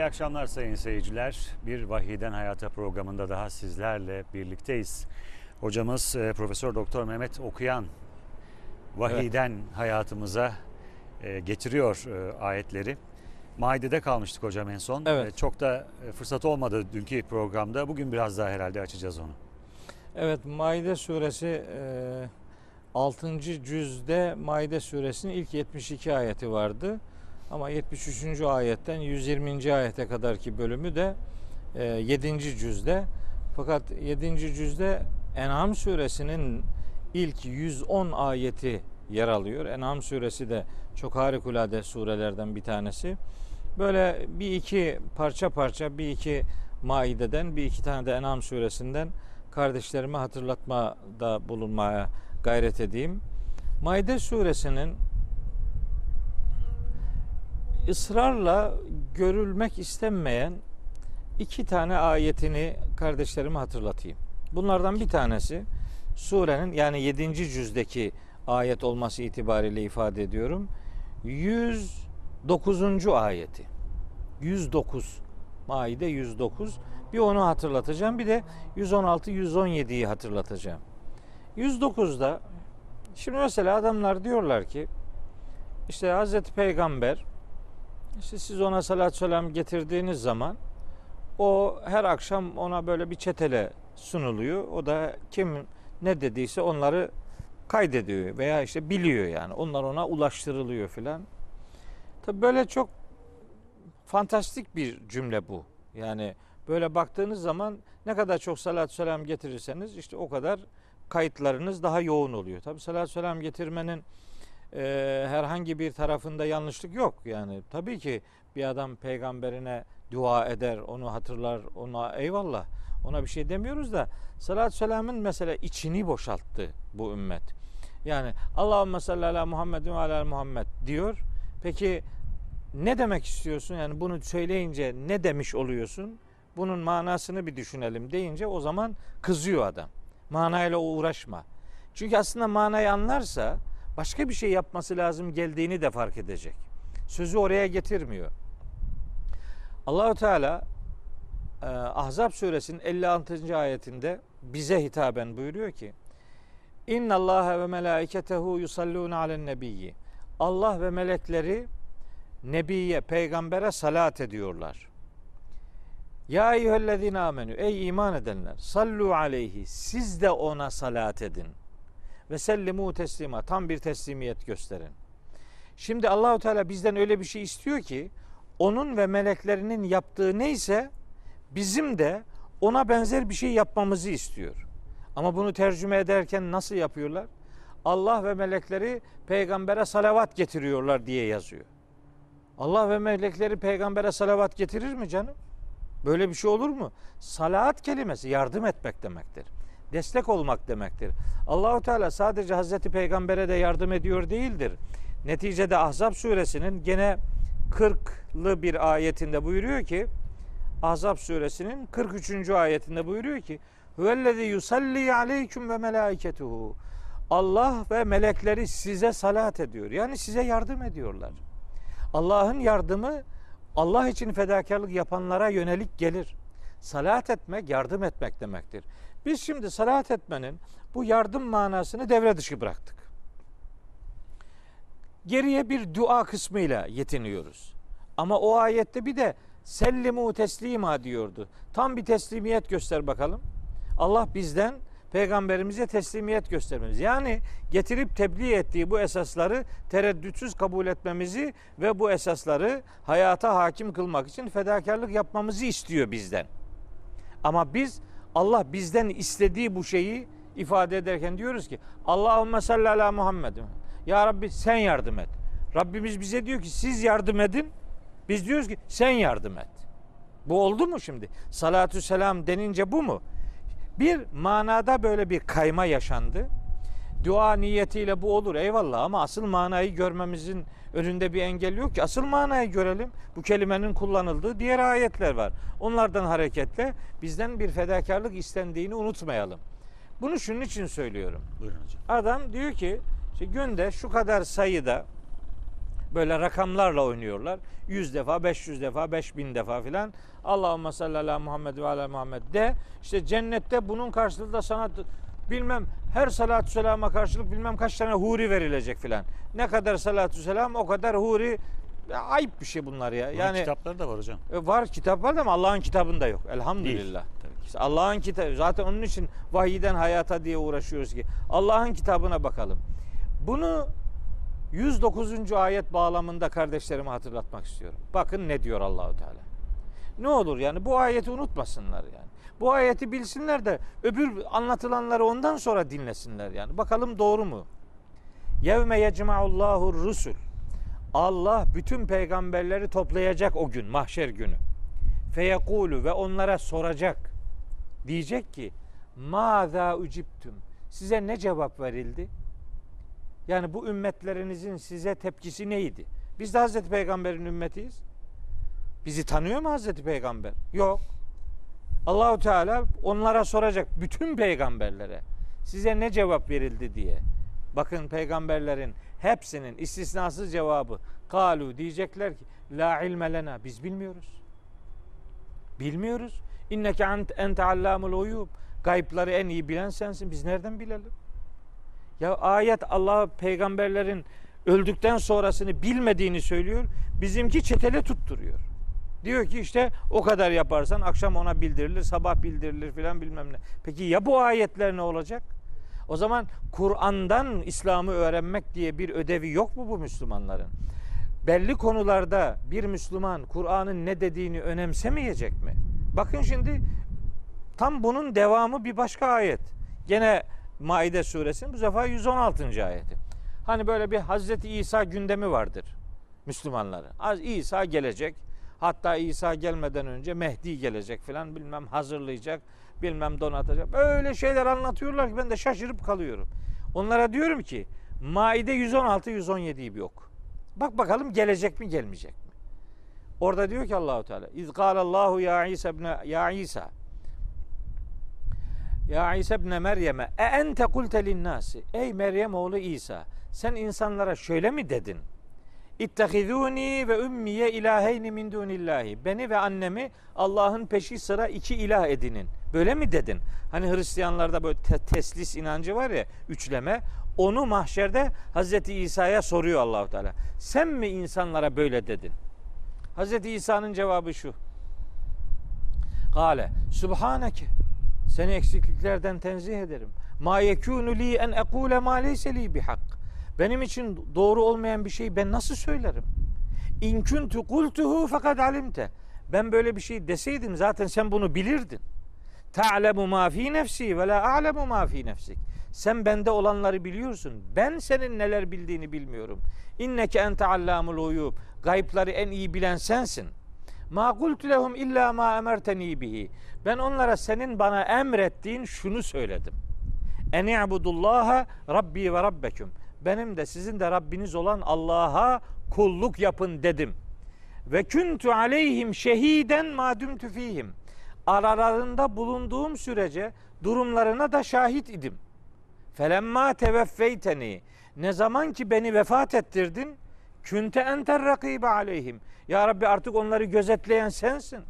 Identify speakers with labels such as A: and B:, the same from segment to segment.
A: İyi akşamlar sayın seyirciler. Bir Vahiden Hayata programında daha sizlerle birlikteyiz. Hocamız e, Profesör Doktor Mehmet Okuyan Vahiden hayatımıza e, getiriyor e, ayetleri. Maide'de kalmıştık hocam en son.
B: Evet.
A: Çok da fırsat olmadı dünkü programda. Bugün biraz daha herhalde açacağız onu.
B: Evet Maide suresi e, 6. cüzde Maide suresinin ilk 72 ayeti vardı. Ama 73. ayetten 120. ayete kadarki bölümü de e, 7. cüzde. Fakat 7. cüzde En'am suresinin ilk 110 ayeti yer alıyor. En'am suresi de çok harikulade surelerden bir tanesi. Böyle bir iki parça parça bir iki Maide'den bir iki tane de En'am suresinden kardeşlerime hatırlatmada bulunmaya gayret edeyim. Maide suresinin ısrarla görülmek istenmeyen iki tane ayetini kardeşlerime hatırlatayım. Bunlardan bir tanesi surenin yani 7. cüzdeki ayet olması itibariyle ifade ediyorum. 109. ayeti. 109. Maide 109. Bir onu hatırlatacağım. Bir de 116 117'yi hatırlatacağım. 109'da şimdi mesela adamlar diyorlar ki işte Hazreti Peygamber işte siz ona salat selam getirdiğiniz zaman o her akşam ona böyle bir çetele sunuluyor. O da kim ne dediyse onları kaydediyor veya işte biliyor yani. Onlar ona ulaştırılıyor filan. Tabi böyle çok fantastik bir cümle bu. Yani böyle baktığınız zaman ne kadar çok salat selam getirirseniz işte o kadar kayıtlarınız daha yoğun oluyor. Tabi salat selam getirmenin e, herhangi bir tarafında yanlışlık yok. Yani tabii ki bir adam peygamberine dua eder, onu hatırlar, ona eyvallah. Ona bir şey demiyoruz da salat selamın mesela içini boşalttı bu ümmet. Yani Allahümme salli ala Muhammed ve ala Muhammed diyor. Peki ne demek istiyorsun? Yani bunu söyleyince ne demiş oluyorsun? Bunun manasını bir düşünelim deyince o zaman kızıyor adam. Manayla uğraşma. Çünkü aslında manayı anlarsa başka bir şey yapması lazım geldiğini de fark edecek. Sözü oraya getirmiyor. Allahu Teala e, Ahzab suresinin 56. ayetinde bize hitaben buyuruyor ki İnna Allah ve melaiketehu yusallun alen nebiyyi. Allah ve melekleri nebiye, peygambere salat ediyorlar. Ya eyyühellezine amenü. Ey iman edenler. Sallu aleyhi. Siz de ona salat edin. Ve sellimu teslima. Tam bir teslimiyet gösterin. Şimdi Allahu Teala bizden öyle bir şey istiyor ki onun ve meleklerinin yaptığı neyse bizim de ona benzer bir şey yapmamızı istiyor. Ama bunu tercüme ederken nasıl yapıyorlar? Allah ve melekleri peygambere salavat getiriyorlar diye yazıyor. Allah ve melekleri peygambere salavat getirir mi canım? Böyle bir şey olur mu? Salat kelimesi yardım etmek demektir. Destek olmak demektir. Allahu Teala sadece Hazreti Peygamber'e de yardım ediyor değildir. Neticede Ahzab suresinin gene 40'lı bir ayetinde buyuruyor ki Ahzab suresinin 43. ayetinde buyuruyor ki Huvellezî yusalli aleyküm ve melâiketuhu Allah ve melekleri size salat ediyor. Yani size yardım ediyorlar. Allah'ın yardımı Allah için fedakarlık yapanlara yönelik gelir. Salat etmek yardım etmek demektir. Biz şimdi salat etmenin bu yardım manasını devre dışı bıraktık. Geriye bir dua kısmıyla yetiniyoruz. Ama o ayette bir de sellimu teslima diyordu. Tam bir teslimiyet göster bakalım. Allah bizden peygamberimize teslimiyet göstermemiz. Yani getirip tebliğ ettiği bu esasları tereddütsüz kabul etmemizi ve bu esasları hayata hakim kılmak için fedakarlık yapmamızı istiyor bizden. Ama biz Allah bizden istediği bu şeyi ifade ederken diyoruz ki Allahümme salli ala Muhammed. Ya Rabbi sen yardım et. Rabbimiz bize diyor ki siz yardım edin. Biz diyoruz ki sen yardım et. Bu oldu mu şimdi? Salatü selam denince bu mu? Bir manada böyle bir kayma yaşandı. Dua niyetiyle bu olur eyvallah ama asıl manayı görmemizin önünde bir engel yok ki. Asıl manayı görelim. Bu kelimenin kullanıldığı diğer ayetler var. Onlardan hareketle bizden bir fedakarlık istendiğini unutmayalım. Bunu şunun için söylüyorum.
A: Buyurun hocam.
B: Adam diyor ki işte günde şu kadar sayıda Böyle rakamlarla oynuyorlar. 100 defa, 500 defa, 5000 defa filan. Allahümme salli ala Muhammed ve ala Muhammed de. İşte cennette bunun karşılığında sana bilmem her salatü selama karşılık bilmem kaç tane huri verilecek filan. Ne kadar salatü selam o kadar huri. Ya, ayıp bir şey bunlar ya.
A: Bunun
B: Yani
A: kitapları da var hocam.
B: e, var kitap var ama Allah'ın kitabında yok. Elhamdülillah. İşte Allah'ın kitabı. Zaten onun için vahiyden hayata diye uğraşıyoruz ki. Allah'ın kitabına bakalım. Bunu 109. ayet bağlamında kardeşlerime hatırlatmak istiyorum. Bakın ne diyor Allahu Teala. Ne olur yani bu ayeti unutmasınlar yani. Bu ayeti bilsinler de öbür anlatılanları ondan sonra dinlesinler yani. Bakalım doğru mu? Yevme yecma'ullahu rusul. Allah bütün peygamberleri toplayacak o gün, mahşer günü. Feyekulu ve onlara soracak. Diyecek ki, Mâzâ uciptüm. Size ne cevap verildi? Yani bu ümmetlerinizin size tepkisi neydi? Biz de Hazreti Peygamber'in ümmetiyiz. Bizi tanıyor mu Hazreti Peygamber? Yok. Allahu Teala onlara soracak bütün peygamberlere. Size ne cevap verildi diye. Bakın peygamberlerin hepsinin istisnasız cevabı kalu diyecekler ki la ilme lena biz bilmiyoruz. Bilmiyoruz. İnneke ent, ente allamul uyub. Gayıpları en iyi bilen sensin. Biz nereden bilelim? Ya ayet Allah peygamberlerin öldükten sonrasını bilmediğini söylüyor. Bizimki çetele tutturuyor. Diyor ki işte o kadar yaparsan akşam ona bildirilir, sabah bildirilir filan bilmem ne. Peki ya bu ayetler ne olacak? O zaman Kur'an'dan İslam'ı öğrenmek diye bir ödevi yok mu bu Müslümanların? Belli konularda bir Müslüman Kur'an'ın ne dediğini önemsemeyecek mi? Bakın şimdi tam bunun devamı bir başka ayet. Gene Maide suresinin bu sefer 116. ayeti. Hani böyle bir Hazreti İsa gündemi vardır Müslümanların. Az İsa gelecek. Hatta İsa gelmeden önce Mehdi gelecek filan bilmem hazırlayacak, bilmem donatacak. Böyle şeyler anlatıyorlar ki ben de şaşırıp kalıyorum. Onlara diyorum ki Maide 116 117'yi bir oku. Bak bakalım gelecek mi gelmeyecek mi? Orada diyor ki Allahu Teala İz Allahu ya İsa ibn ya İsa ya İsa ibn Meryem'e e ente kulte linnâsi Ey Meryem oğlu İsa sen insanlara şöyle mi dedin? İttehizuni ve ümmiye ilaheyni min dunillahi. Beni ve annemi Allah'ın peşi sıra iki ilah edinin. Böyle mi dedin? Hani Hristiyanlarda böyle te- teslis inancı var ya, üçleme. Onu mahşerde Hazreti İsa'ya soruyor Allahu Teala. Sen mi insanlara böyle dedin? Hazreti İsa'nın cevabı şu. Kale Subhaneke seni eksikliklerden tenzih ederim. Ma yekunu li en ekule ma leyse li bihak. Benim için doğru olmayan bir şeyi ben nasıl söylerim? İn kuntu kultuhu fakat alimte. Ben böyle bir şey deseydim zaten sen bunu bilirdin. Ta'lemu ma fi nefsi ve la a'lemu ma fi nefsik. Sen bende olanları biliyorsun. Ben senin neler bildiğini bilmiyorum. İnneke ente allamul uyub. Gayıpları en iyi bilen sensin. Ma kultu lehum illa ma emerteni bihi. Ben onlara senin bana emrettiğin şunu söyledim. En i'budullaha rabbi ve rabbeküm. Benim de sizin de Rabbiniz olan Allah'a kulluk yapın dedim. Ve kuntu aleyhim şehiden ma dumtu fihim. Aralarında bulunduğum sürece durumlarına da şahit idim. Felemma teveffeyteni. Ne zaman ki beni vefat ettirdin, künte enter rakibe aleyhim. Ya Rabbi artık onları gözetleyen sensin.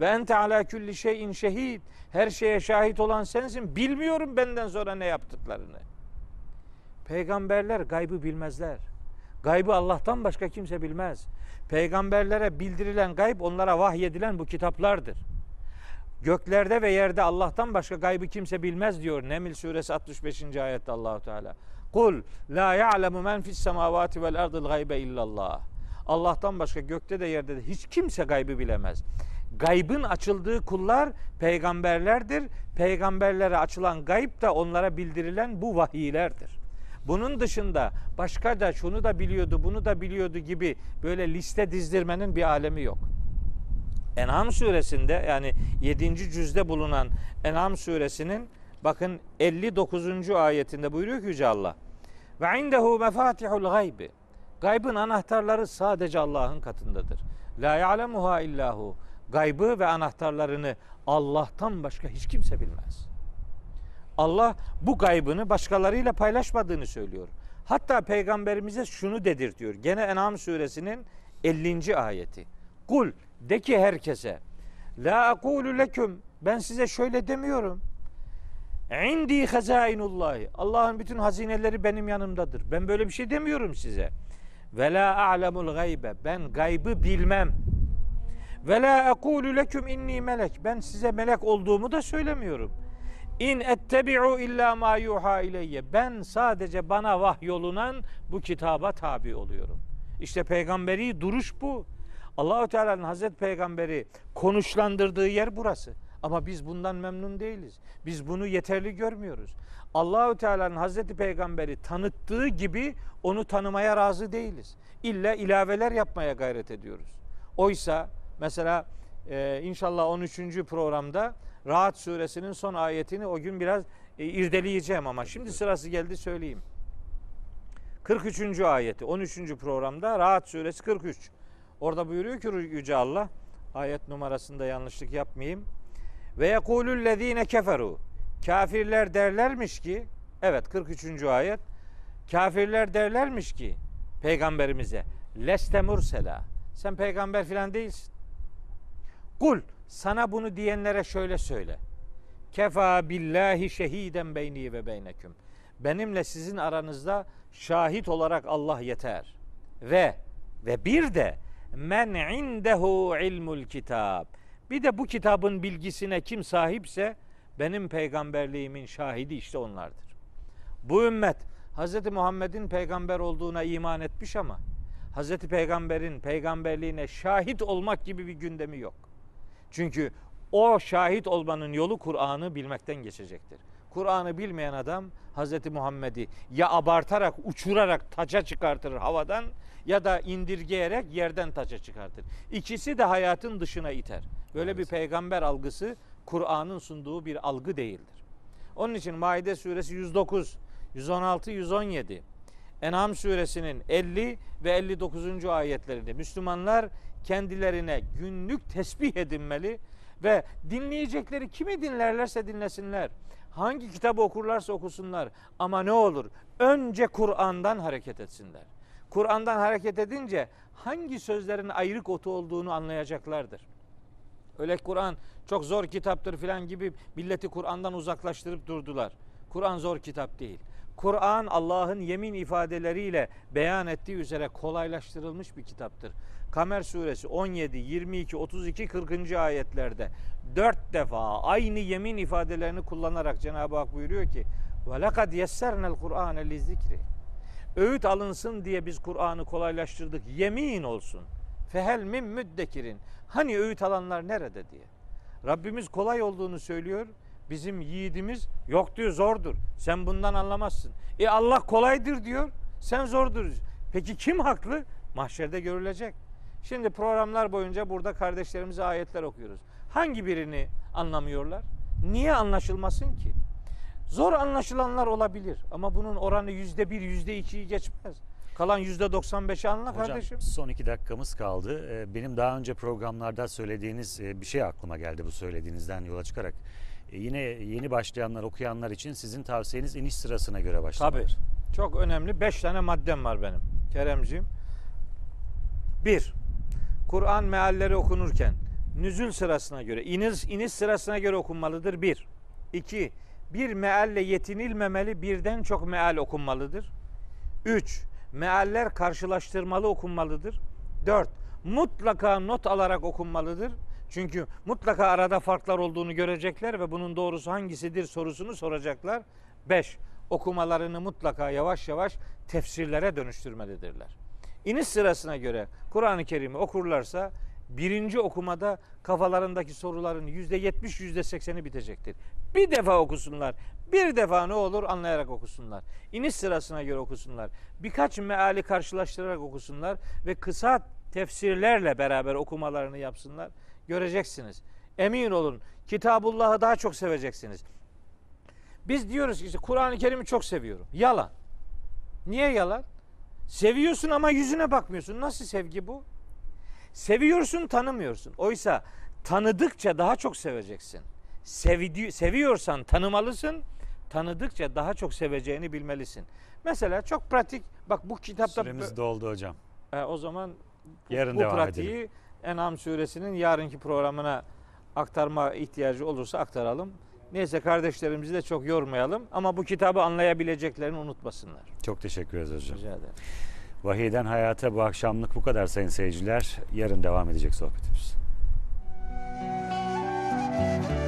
B: Ve ente ala külli şeyin şehid. Her şeye şahit olan sensin. Bilmiyorum benden sonra ne yaptıklarını. Peygamberler gaybı bilmezler. Gaybı Allah'tan başka kimse bilmez. Peygamberlere bildirilen gayb onlara vahyedilen bu kitaplardır. Göklerde ve yerde Allah'tan başka gaybı kimse bilmez diyor Neml suresi 65. ayette Allahu Teala. Kul la ya'lemu men fis semavati vel ardil gaybe illallah. Allah'tan başka gökte de yerde de hiç kimse gaybı bilemez. Gaybın açıldığı kullar peygamberlerdir. Peygamberlere açılan gayb da onlara bildirilen bu vahiylerdir. Bunun dışında başka da şunu da biliyordu, bunu da biliyordu gibi böyle liste dizdirmenin bir alemi yok. En'am suresinde yani 7. cüzde bulunan En'am suresinin bakın 59. ayetinde buyuruyor ki Yüce Allah. Ve indehu mefatihul gaybi. Gaybın anahtarları sadece Allah'ın katındadır. La ya'lemuha illahu. Gaybı ve anahtarlarını Allah'tan başka hiç kimse bilmez. Allah bu gaybını başkalarıyla paylaşmadığını söylüyor. Hatta peygamberimize şunu dedirtiyor. Gene En'am suresinin 50. ayeti. Kul de ki herkese La akulu leküm ben size şöyle demiyorum. İndi hazainullahi. Allah'ın bütün hazineleri benim yanımdadır. Ben böyle bir şey demiyorum size. Ve la a'lemul gaybe. Ben gaybı bilmem. Ve la ekulu leküm inni melek. Ben size melek olduğumu da söylemiyorum. İn ettebi'u illa ma yuha ileyye. Ben sadece bana vahyolunan bu kitaba tabi oluyorum. İşte peygamberi duruş bu. Allahu Teala'nın Hazreti Peygamberi konuşlandırdığı yer burası. Ama biz bundan memnun değiliz. Biz bunu yeterli görmüyoruz. Allahu Teala'nın Hazreti Peygamberi tanıttığı gibi onu tanımaya razı değiliz. İlla ilaveler yapmaya gayret ediyoruz. Oysa mesela e, inşallah 13. programda Rahat suresinin son ayetini o gün biraz e, irdeleyeceğim ama şimdi sırası geldi söyleyeyim. 43. ayeti 13. programda Rahat suresi 43. Orada buyuruyor ki Yüce Allah ayet numarasında yanlışlık yapmayayım. Ve yekulüllezine keferu. Kafirler derlermiş ki evet 43. ayet. Kafirler derlermiş ki peygamberimize leste mursela. Sen peygamber filan değilsin. Kul sana bunu diyenlere şöyle söyle. Kefa billahi şehiden beyni ve beyneküm. Benimle sizin aranızda şahit olarak Allah yeter. Ve ve bir de men indehu ilmul kitab. Bir de bu kitabın bilgisine kim sahipse benim peygamberliğimin şahidi işte onlardır. Bu ümmet Hz. Muhammed'in peygamber olduğuna iman etmiş ama Hz. Peygamber'in peygamberliğine şahit olmak gibi bir gündemi yok. Çünkü o şahit olmanın yolu Kur'an'ı bilmekten geçecektir. Kur'an'ı bilmeyen adam Hz. Muhammed'i ya abartarak, uçurarak taça çıkartır havadan ya da indirgeyerek yerden taça çıkartır. İkisi de hayatın dışına iter. Böyle evet. bir peygamber algısı Kur'an'ın sunduğu bir algı değildir. Onun için Maide suresi 109, 116, 117, En'am suresinin 50 ve 59. ayetlerinde Müslümanlar kendilerine günlük tesbih edinmeli ve dinleyecekleri kimi dinlerlerse dinlesinler. Hangi kitabı okurlarsa okusunlar ama ne olur önce Kur'an'dan hareket etsinler. Kur'an'dan hareket edince hangi sözlerin ayrık otu olduğunu anlayacaklardır. Öyle Kur'an çok zor kitaptır filan gibi milleti Kur'an'dan uzaklaştırıp durdular. Kur'an zor kitap değil. Kur'an Allah'ın yemin ifadeleriyle beyan ettiği üzere kolaylaştırılmış bir kitaptır. Kamer suresi 17, 22, 32, 40. ayetlerde dört defa aynı yemin ifadelerini kullanarak Cenab-ı Hak buyuruyor ki وَلَقَدْ يَسَّرْنَا الْقُرْآنَ لِذِّكْرِ Öğüt alınsın diye biz Kur'an'ı kolaylaştırdık. Yemin olsun. Fehel min müddekirin. Hani öğüt alanlar nerede diye. Rabbimiz kolay olduğunu söylüyor. Bizim yiğidimiz yok diyor zordur. Sen bundan anlamazsın. E Allah kolaydır diyor. Sen zordur. Peki kim haklı? Mahşerde görülecek. Şimdi programlar boyunca burada kardeşlerimize ayetler okuyoruz. Hangi birini anlamıyorlar? Niye anlaşılmasın ki? Zor anlaşılanlar olabilir ama bunun oranı yüzde bir, yüzde ikiyi geçmez. Kalan yüzde 95'i anla
A: Hocam,
B: kardeşim.
A: son iki dakikamız kaldı. Ee, Benim daha önce programlarda söylediğiniz e, bir şey aklıma geldi bu söylediğinizden yola çıkarak. E, Yine yeni başlayanlar, okuyanlar için sizin tavsiyeniz iniş sırasına göre başlamak.
B: Tabii. Çok önemli. Beş tane maddem var benim. Keremciğim. Bir, Kur'an mealleri okunurken nüzül sırasına göre, iniş, iniş sırasına göre okunmalıdır. Bir. İki, bir mealle yetinilmemeli, birden çok meal okunmalıdır. Üç, mealler karşılaştırmalı okunmalıdır. Dört, mutlaka not alarak okunmalıdır. Çünkü mutlaka arada farklar olduğunu görecekler ve bunun doğrusu hangisidir sorusunu soracaklar. Beş, okumalarını mutlaka yavaş yavaş tefsirlere dönüştürmelidirler. İniş sırasına göre Kur'an-ı Kerim'i okurlarsa birinci okumada kafalarındaki soruların yüzde yetmiş, yüzde sekseni bitecektir. Bir defa okusunlar. Bir defa ne olur anlayarak okusunlar. İniş sırasına göre okusunlar. Birkaç meali karşılaştırarak okusunlar ve kısa tefsirlerle beraber okumalarını yapsınlar. Göreceksiniz. Emin olun Kitabullah'ı daha çok seveceksiniz. Biz diyoruz ki işte Kur'an-ı Kerim'i çok seviyorum. Yalan. Niye yalan? Seviyorsun ama yüzüne bakmıyorsun. Nasıl sevgi bu? Seviyorsun tanımıyorsun. Oysa tanıdıkça daha çok seveceksin. Sevdi, seviyorsan tanımalısın. tanıdıkça daha çok seveceğini bilmelisin. Mesela çok pratik. Bak bu kitapta
A: Süremiz doldu hocam.
B: e, o zaman bu,
A: Yarın
B: bu
A: devam
B: pratiği
A: edelim.
B: En'am suresinin yarınki programına aktarma ihtiyacı olursa aktaralım. Neyse kardeşlerimizi de çok yormayalım ama bu kitabı anlayabileceklerini unutmasınlar.
A: Çok teşekkür ederiz hocam.
B: Rica ederim.
A: Vahiyden Hayata bu akşamlık bu kadar sayın seyirciler. Yarın devam edecek sohbetimiz. Müzik